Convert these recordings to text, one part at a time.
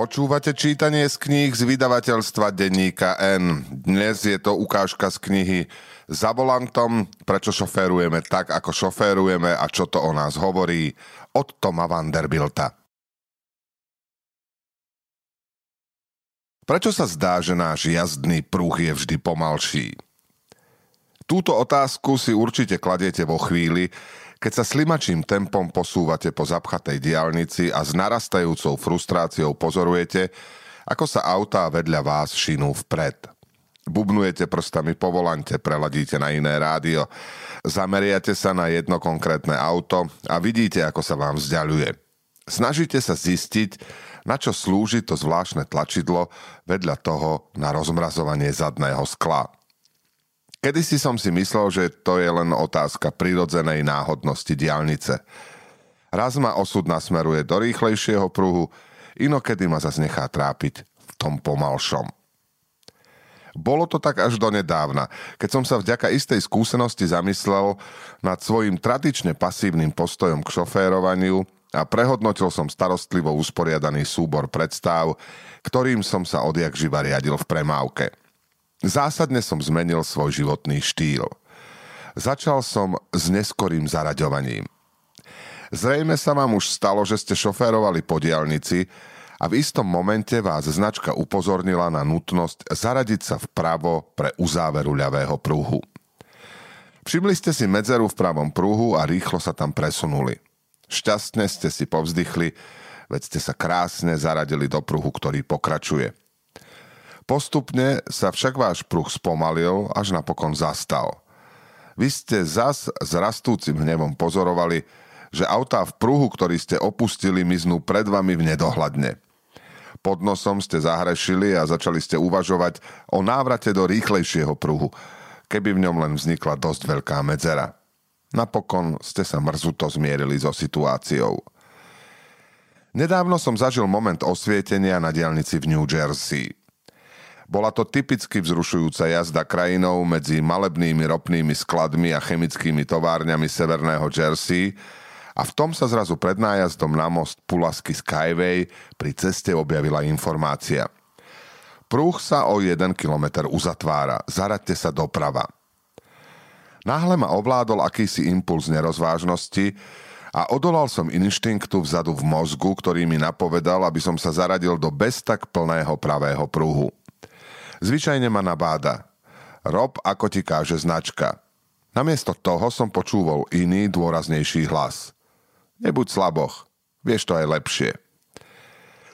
Počúvate čítanie z kníh z vydavateľstva Denníka N. Dnes je to ukážka z knihy Za volantom, prečo šoférujeme tak, ako šoférujeme a čo to o nás hovorí od Toma Vanderbilta. Prečo sa zdá, že náš jazdný pruh je vždy pomalší? Túto otázku si určite kladiete vo chvíli, keď sa slimačím tempom posúvate po zapchatej diálnici a s narastajúcou frustráciou pozorujete, ako sa autá vedľa vás šinú vpred. Bubnujete prstami po volante, preladíte na iné rádio, zameriate sa na jedno konkrétne auto a vidíte, ako sa vám vzdialuje. Snažíte sa zistiť, na čo slúži to zvláštne tlačidlo vedľa toho na rozmrazovanie zadného skla. Kedy si som si myslel, že to je len otázka prirodzenej náhodnosti diálnice. Raz ma osud nasmeruje do rýchlejšieho pruhu, inokedy ma zase nechá trápiť v tom pomalšom. Bolo to tak až do nedávna, keď som sa vďaka istej skúsenosti zamyslel nad svojim tradične pasívnym postojom k šoférovaniu a prehodnotil som starostlivo usporiadaný súbor predstav, ktorým som sa odjak živa riadil v premávke – Zásadne som zmenil svoj životný štýl. Začal som s neskorým zaraďovaním. Zrejme sa vám už stalo, že ste šoférovali po diálnici a v istom momente vás značka upozornila na nutnosť zaradiť sa vpravo pre uzáveru ľavého pruhu. Všimli ste si medzeru v pravom pruhu a rýchlo sa tam presunuli. Šťastne ste si povzdychli, veď ste sa krásne zaradili do pruhu, ktorý pokračuje. Postupne sa však váš pruh spomalil, až napokon zastal. Vy ste zas s rastúcim hnevom pozorovali, že autá v pruhu, ktorý ste opustili, miznú pred vami v nedohľadne. Pod nosom ste zahrešili a začali ste uvažovať o návrate do rýchlejšieho pruhu, keby v ňom len vznikla dosť veľká medzera. Napokon ste sa mrzuto zmierili so situáciou. Nedávno som zažil moment osvietenia na diálnici v New Jersey. Bola to typicky vzrušujúca jazda krajinou medzi malebnými ropnými skladmi a chemickými továrňami severného Jersey a v tom sa zrazu pred nájazdom na most Pulasky Skyway pri ceste objavila informácia. Prúh sa o 1 kilometr uzatvára, zaraďte sa doprava. Náhle ma ovládol akýsi impuls nerozvážnosti a odolal som inštinktu vzadu v mozgu, ktorý mi napovedal, aby som sa zaradil do bez tak plného pravého pruhu. Zvyčajne ma nabáda. Rob, ako ti káže značka. Namiesto toho som počúval iný, dôraznejší hlas. Nebuď slaboch, vieš to aj lepšie.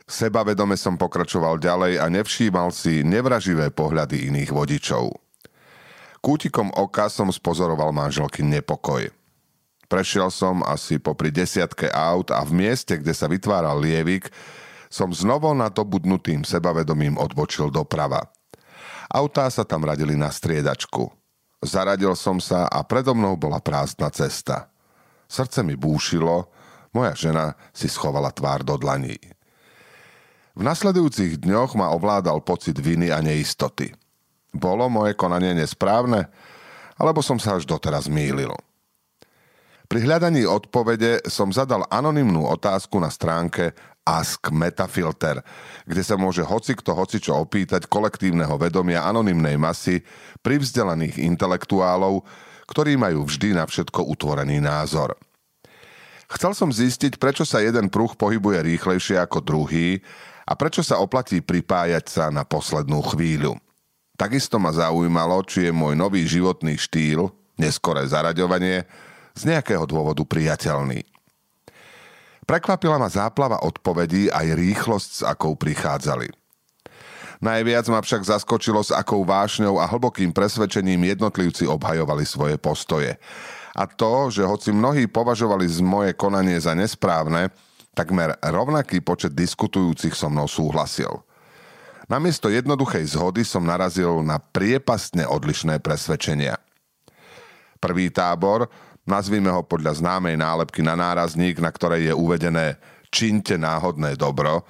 Sebavedome som pokračoval ďalej a nevšímal si nevraživé pohľady iných vodičov. Kútikom oka som spozoroval manželky nepokoj. Prešiel som asi popri desiatke aut a v mieste, kde sa vytváral lievik, som znovu nadobudnutým sebavedomím odbočil doprava. Autá sa tam radili na striedačku. Zaradil som sa a predo mnou bola prázdna cesta. Srdce mi búšilo, moja žena si schovala tvár do dlaní. V nasledujúcich dňoch ma ovládal pocit viny a neistoty. Bolo moje konanie nesprávne? Alebo som sa až doteraz mýlil? Pri hľadaní odpovede som zadal anonymnú otázku na stránke Ask Metafilter, kde sa môže hocikto hocičo opýtať kolektívneho vedomia anonymnej masy privzdelaných intelektuálov, ktorí majú vždy na všetko utvorený názor. Chcel som zistiť, prečo sa jeden pruh pohybuje rýchlejšie ako druhý a prečo sa oplatí pripájať sa na poslednú chvíľu. Takisto ma zaujímalo, či je môj nový životný štýl, neskoré zaraďovanie, z nejakého dôvodu priateľný. Prekvapila ma záplava odpovedí aj rýchlosť, s akou prichádzali. Najviac ma však zaskočilo, s akou vášňou a hlbokým presvedčením jednotlivci obhajovali svoje postoje. A to, že hoci mnohí považovali z moje konanie za nesprávne, takmer rovnaký počet diskutujúcich so mnou súhlasil. Namiesto jednoduchej zhody som narazil na priepastne odlišné presvedčenia. Prvý tábor, nazvime ho podľa známej nálepky na nárazník, na ktorej je uvedené činte náhodné dobro,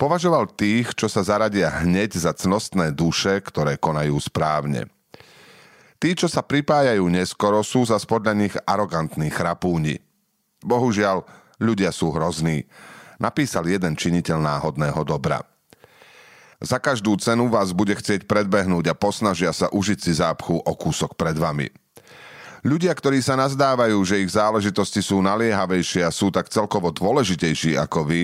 považoval tých, čo sa zaradia hneď za cnostné duše, ktoré konajú správne. Tí, čo sa pripájajú neskoro, sú za podľa nich arogantní chrapúni. Bohužiaľ, ľudia sú hrozní, napísal jeden činiteľ náhodného dobra. Za každú cenu vás bude chcieť predbehnúť a posnažia sa užiť si zápchu o kúsok pred vami. Ľudia, ktorí sa nazdávajú, že ich záležitosti sú naliehavejšie a sú tak celkovo dôležitejší ako vy,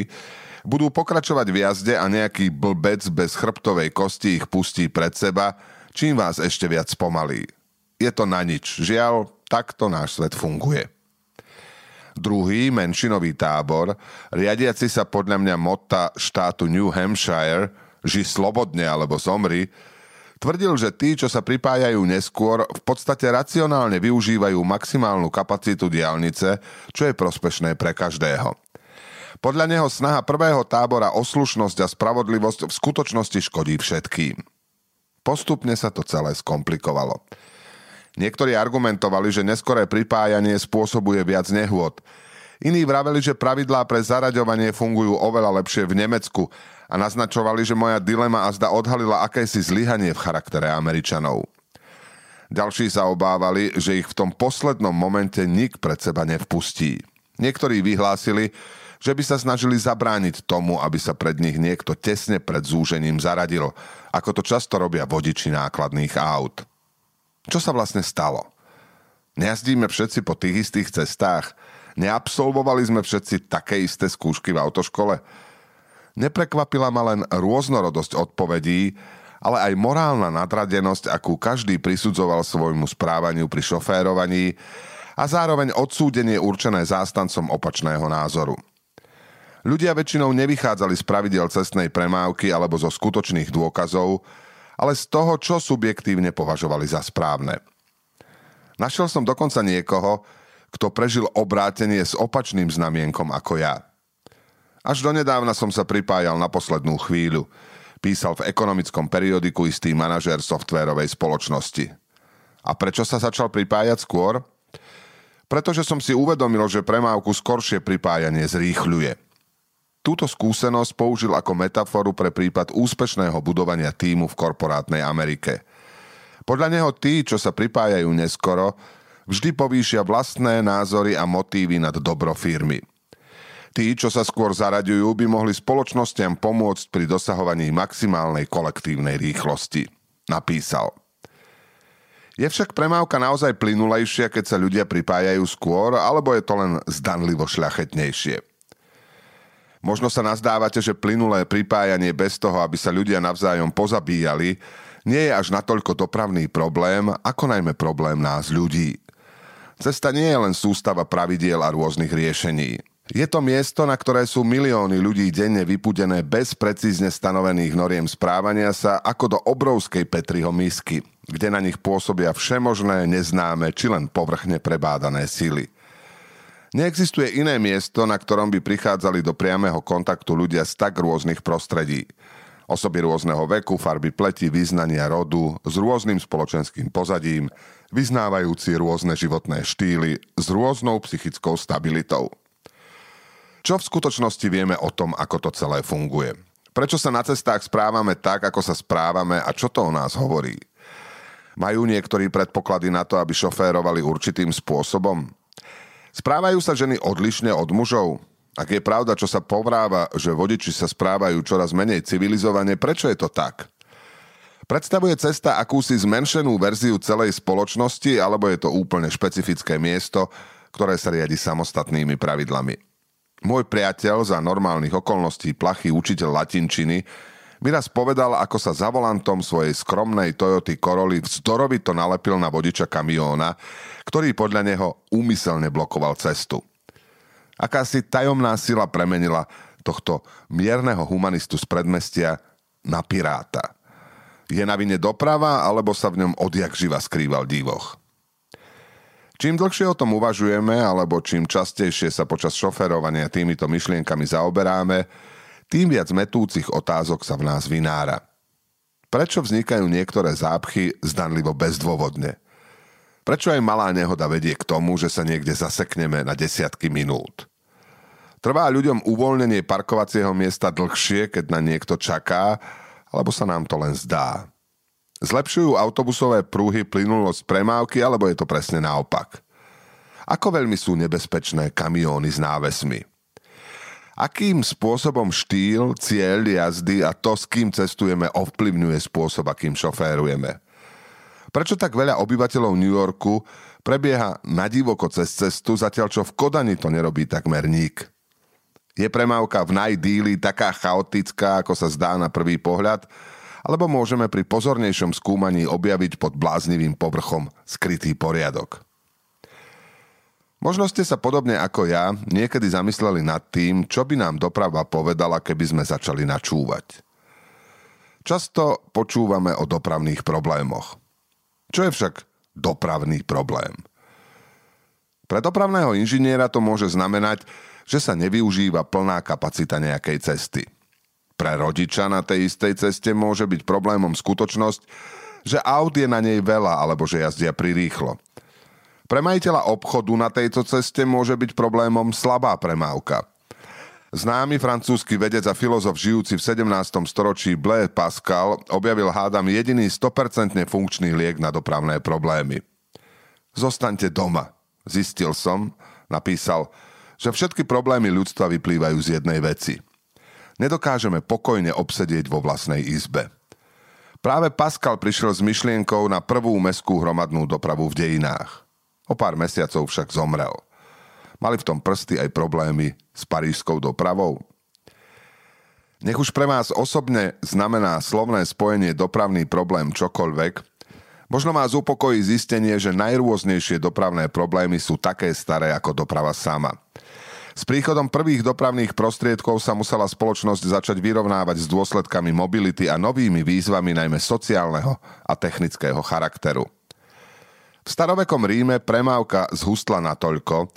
budú pokračovať v jazde a nejaký blbec bez chrbtovej kosti ich pustí pred seba, čím vás ešte viac pomalí. Je to na nič. Žiaľ, takto náš svet funguje. Druhý menšinový tábor, riadiaci sa podľa mňa motta štátu New Hampshire, ži slobodne alebo zomri, Tvrdil, že tí, čo sa pripájajú neskôr, v podstate racionálne využívajú maximálnu kapacitu diálnice, čo je prospešné pre každého. Podľa neho snaha prvého tábora o slušnosť a spravodlivosť v skutočnosti škodí všetkým. Postupne sa to celé skomplikovalo. Niektorí argumentovali, že neskoré pripájanie spôsobuje viac nehôd. Iní vraveli, že pravidlá pre zaraďovanie fungujú oveľa lepšie v Nemecku a naznačovali, že moja dilema azda odhalila akési zlyhanie v charaktere Američanov. Ďalší sa obávali, že ich v tom poslednom momente nik pred seba nevpustí. Niektorí vyhlásili, že by sa snažili zabrániť tomu, aby sa pred nich niekto tesne pred zúžením zaradil, ako to často robia vodiči nákladných aut. Čo sa vlastne stalo? Nejazdíme všetci po tých istých cestách? Neabsolvovali sme všetci také isté skúšky v autoškole? Neprekvapila ma len rôznorodosť odpovedí, ale aj morálna nadradenosť, akú každý prisudzoval svojmu správaniu pri šoférovaní a zároveň odsúdenie určené zástancom opačného názoru. Ľudia väčšinou nevychádzali z pravidel cestnej premávky alebo zo skutočných dôkazov, ale z toho, čo subjektívne považovali za správne. Našiel som dokonca niekoho, kto prežil obrátenie s opačným znamienkom ako ja – až donedávna som sa pripájal na poslednú chvíľu. Písal v ekonomickom periodiku istý manažér softvérovej spoločnosti. A prečo sa začal pripájať skôr? Pretože som si uvedomil, že premávku skoršie pripájanie zrýchľuje. Túto skúsenosť použil ako metaforu pre prípad úspešného budovania týmu v korporátnej Amerike. Podľa neho tí, čo sa pripájajú neskoro, vždy povýšia vlastné názory a motívy nad dobro firmy – Tí, čo sa skôr zaraďujú, by mohli spoločnostiam pomôcť pri dosahovaní maximálnej kolektívnej rýchlosti. Napísal. Je však premávka naozaj plynulejšia, keď sa ľudia pripájajú skôr, alebo je to len zdanlivo šľachetnejšie? Možno sa nazdávate, že plynulé pripájanie bez toho, aby sa ľudia navzájom pozabíjali, nie je až natoľko dopravný problém, ako najmä problém nás ľudí. Cesta nie je len sústava pravidiel a rôznych riešení. Je to miesto, na ktoré sú milióny ľudí denne vypudené bez precízne stanovených noriem správania sa ako do obrovskej Petriho misky, kde na nich pôsobia všemožné, neznáme či len povrchne prebádané sily. Neexistuje iné miesto, na ktorom by prichádzali do priamého kontaktu ľudia z tak rôznych prostredí. Osoby rôzneho veku, farby pleti, význania rodu, s rôznym spoločenským pozadím, vyznávajúci rôzne životné štýly, s rôznou psychickou stabilitou. Čo v skutočnosti vieme o tom, ako to celé funguje? Prečo sa na cestách správame tak, ako sa správame a čo to o nás hovorí? Majú niektorí predpoklady na to, aby šoférovali určitým spôsobom? Správajú sa ženy odlišne od mužov? Ak je pravda, čo sa povráva, že vodiči sa správajú čoraz menej civilizovane, prečo je to tak? Predstavuje cesta akúsi zmenšenú verziu celej spoločnosti, alebo je to úplne špecifické miesto, ktoré sa riadi samostatnými pravidlami? Môj priateľ za normálnych okolností plachý učiteľ latinčiny mi raz povedal, ako sa za volantom svojej skromnej Toyoty Corolla vzdorovito nalepil na vodiča kamióna, ktorý podľa neho úmyselne blokoval cestu. Akási tajomná sila premenila tohto mierneho humanistu z predmestia na piráta. Je na vine doprava, alebo sa v ňom odjak živa skrýval divoch? Čím dlhšie o tom uvažujeme, alebo čím častejšie sa počas šoferovania týmito myšlienkami zaoberáme, tým viac metúcich otázok sa v nás vynára. Prečo vznikajú niektoré zápchy zdanlivo bezdôvodne? Prečo aj malá nehoda vedie k tomu, že sa niekde zasekneme na desiatky minút? Trvá ľuďom uvoľnenie parkovacieho miesta dlhšie, keď na niekto čaká, alebo sa nám to len zdá. Zlepšujú autobusové prúhy plynulosť premávky, alebo je to presne naopak? Ako veľmi sú nebezpečné kamióny s návesmi? Akým spôsobom štýl, cieľ jazdy a to, s kým cestujeme, ovplyvňuje spôsob, akým šoférujeme? Prečo tak veľa obyvateľov New Yorku prebieha na divoko cez cestu, zatiaľ čo v Kodani to nerobí takmer nik? Je premávka v najdíli taká chaotická, ako sa zdá na prvý pohľad, alebo môžeme pri pozornejšom skúmaní objaviť pod bláznivým povrchom skrytý poriadok? Možno ste sa podobne ako ja niekedy zamysleli nad tým, čo by nám doprava povedala, keby sme začali načúvať. Často počúvame o dopravných problémoch. Čo je však dopravný problém? Pre dopravného inžiniera to môže znamenať, že sa nevyužíva plná kapacita nejakej cesty. Pre rodiča na tej istej ceste môže byť problémom skutočnosť, že aut je na nej veľa alebo že jazdia prirýchlo. Pre majiteľa obchodu na tejto ceste môže byť problémom slabá premávka – Známy francúzsky vedec a filozof žijúci v 17. storočí Blaise Pascal objavil hádam jediný 100% funkčný liek na dopravné problémy. Zostaňte doma. Zistil som, napísal, že všetky problémy ľudstva vyplývajú z jednej veci. Nedokážeme pokojne obsedieť vo vlastnej izbe. Práve Pascal prišiel s myšlienkou na prvú meskú hromadnú dopravu v dejinách. O pár mesiacov však zomrel. Mali v tom prsty aj problémy s parížskou dopravou? Nech už pre vás osobne znamená slovné spojenie dopravný problém čokoľvek, možno vás upokojí zistenie, že najrôznejšie dopravné problémy sú také staré ako doprava sama. S príchodom prvých dopravných prostriedkov sa musela spoločnosť začať vyrovnávať s dôsledkami mobility a novými výzvami najmä sociálneho a technického charakteru. V starovekom Ríme premávka zhustla natoľko,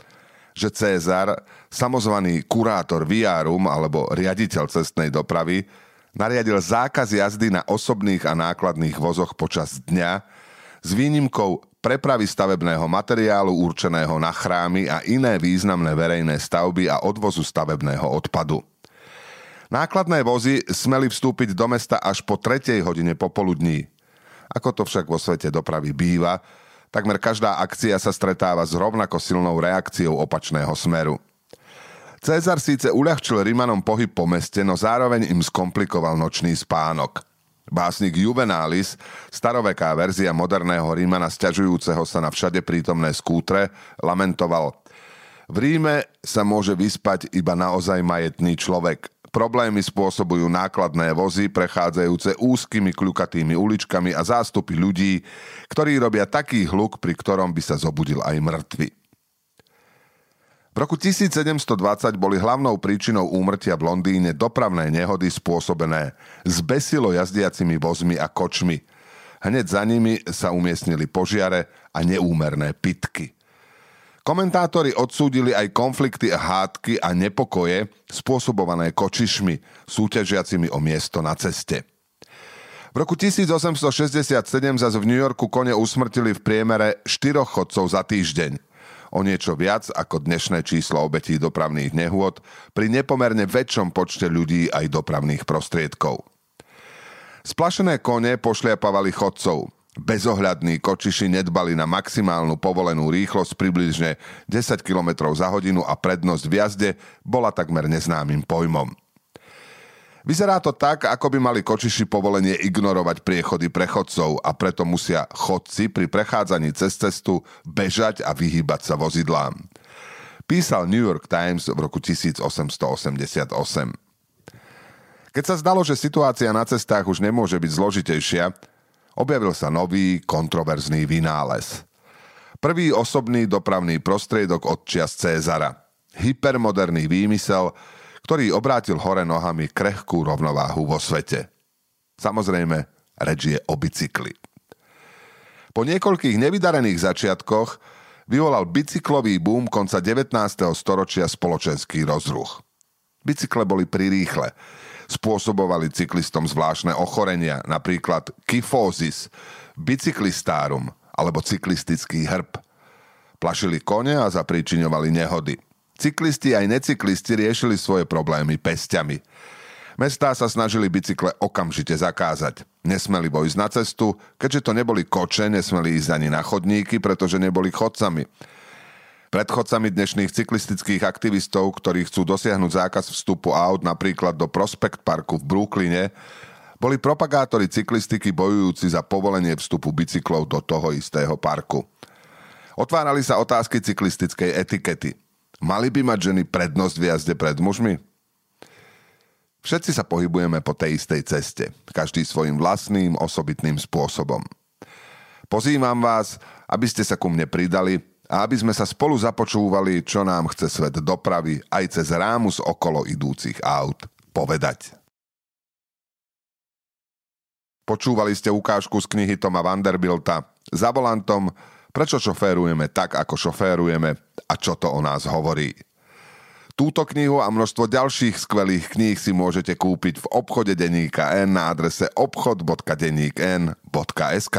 že Cézar, samozvaný kurátor viarum alebo riaditeľ cestnej dopravy, nariadil zákaz jazdy na osobných a nákladných vozoch počas dňa s výnimkou prepravy stavebného materiálu určeného na chrámy a iné významné verejné stavby a odvozu stavebného odpadu. Nákladné vozy smeli vstúpiť do mesta až po 3. hodine popoludní. Ako to však vo svete dopravy býva, Takmer každá akcia sa stretáva s rovnako silnou reakciou opačného smeru. Cezar síce uľahčil Rimanom pohyb po meste, no zároveň im skomplikoval nočný spánok. Básnik Juvenalis, staroveká verzia moderného Rímana sťažujúceho sa na všade prítomné skútre, lamentoval V Ríme sa môže vyspať iba naozaj majetný človek – Problémy spôsobujú nákladné vozy prechádzajúce úzkými kľukatými uličkami a zástupy ľudí, ktorí robia taký hluk, pri ktorom by sa zobudil aj mŕtvy. V roku 1720 boli hlavnou príčinou úmrtia v Londýne dopravné nehody spôsobené zbesilo jazdiacimi vozmi a kočmi. Hneď za nimi sa umiestnili požiare a neúmerné pitky – Komentátori odsúdili aj konflikty a hádky a nepokoje spôsobované kočišmi, súťažiacimi o miesto na ceste. V roku 1867 zase v New Yorku kone usmrtili v priemere štyroch chodcov za týždeň. O niečo viac ako dnešné číslo obetí dopravných nehôd pri nepomerne väčšom počte ľudí aj dopravných prostriedkov. Splašené kone pošliapavali chodcov – Bezohľadní kočiši nedbali na maximálnu povolenú rýchlosť približne 10 km za hodinu a prednosť v jazde bola takmer neznámym pojmom. Vyzerá to tak, ako by mali kočiši povolenie ignorovať priechody prechodcov a preto musia chodci pri prechádzaní cez cestu bežať a vyhýbať sa vozidlám. Písal New York Times v roku 1888. Keď sa zdalo, že situácia na cestách už nemôže byť zložitejšia, objavil sa nový kontroverzný vynález. Prvý osobný dopravný prostriedok od čias Cézara. Hypermoderný výmysel, ktorý obrátil hore nohami krehkú rovnováhu vo svete. Samozrejme, reč je o bicykli. Po niekoľkých nevydarených začiatkoch vyvolal bicyklový boom konca 19. storočia spoločenský rozruch. Bicykle boli prirýchle. Spôsobovali cyklistom zvláštne ochorenia, napríklad kyfózis, bicyklistárum alebo cyklistický hrb. Plašili kone a zapričiňovali nehody. Cyklisti aj necyklisti riešili svoje problémy pesťami. Mestá sa snažili bicykle okamžite zakázať. Nesmeli vojsť na cestu, keďže to neboli koče, nesmeli ísť ani na chodníky, pretože neboli chodcami. Pred chodcami dnešných cyklistických aktivistov, ktorí chcú dosiahnuť zákaz vstupu aut napríklad do Prospect Parku v Brooklyne, boli propagátori cyklistiky bojujúci za povolenie vstupu bicyklov do toho istého parku. Otvárali sa otázky cyklistickej etikety. Mali by mať ženy prednosť v jazde pred mužmi? Všetci sa pohybujeme po tej istej ceste, každý svojim vlastným osobitným spôsobom. Pozývam vás, aby ste sa ku mne pridali a aby sme sa spolu započúvali, čo nám chce svet dopravy aj cez rámus okolo idúcich aut povedať. Počúvali ste ukážku z knihy Toma Vanderbilta za volantom Prečo šoférujeme tak, ako šoférujeme a čo to o nás hovorí. Túto knihu a množstvo ďalších skvelých kníh si môžete kúpiť v obchode Deníka N na adrese obchod.deníkn.sk.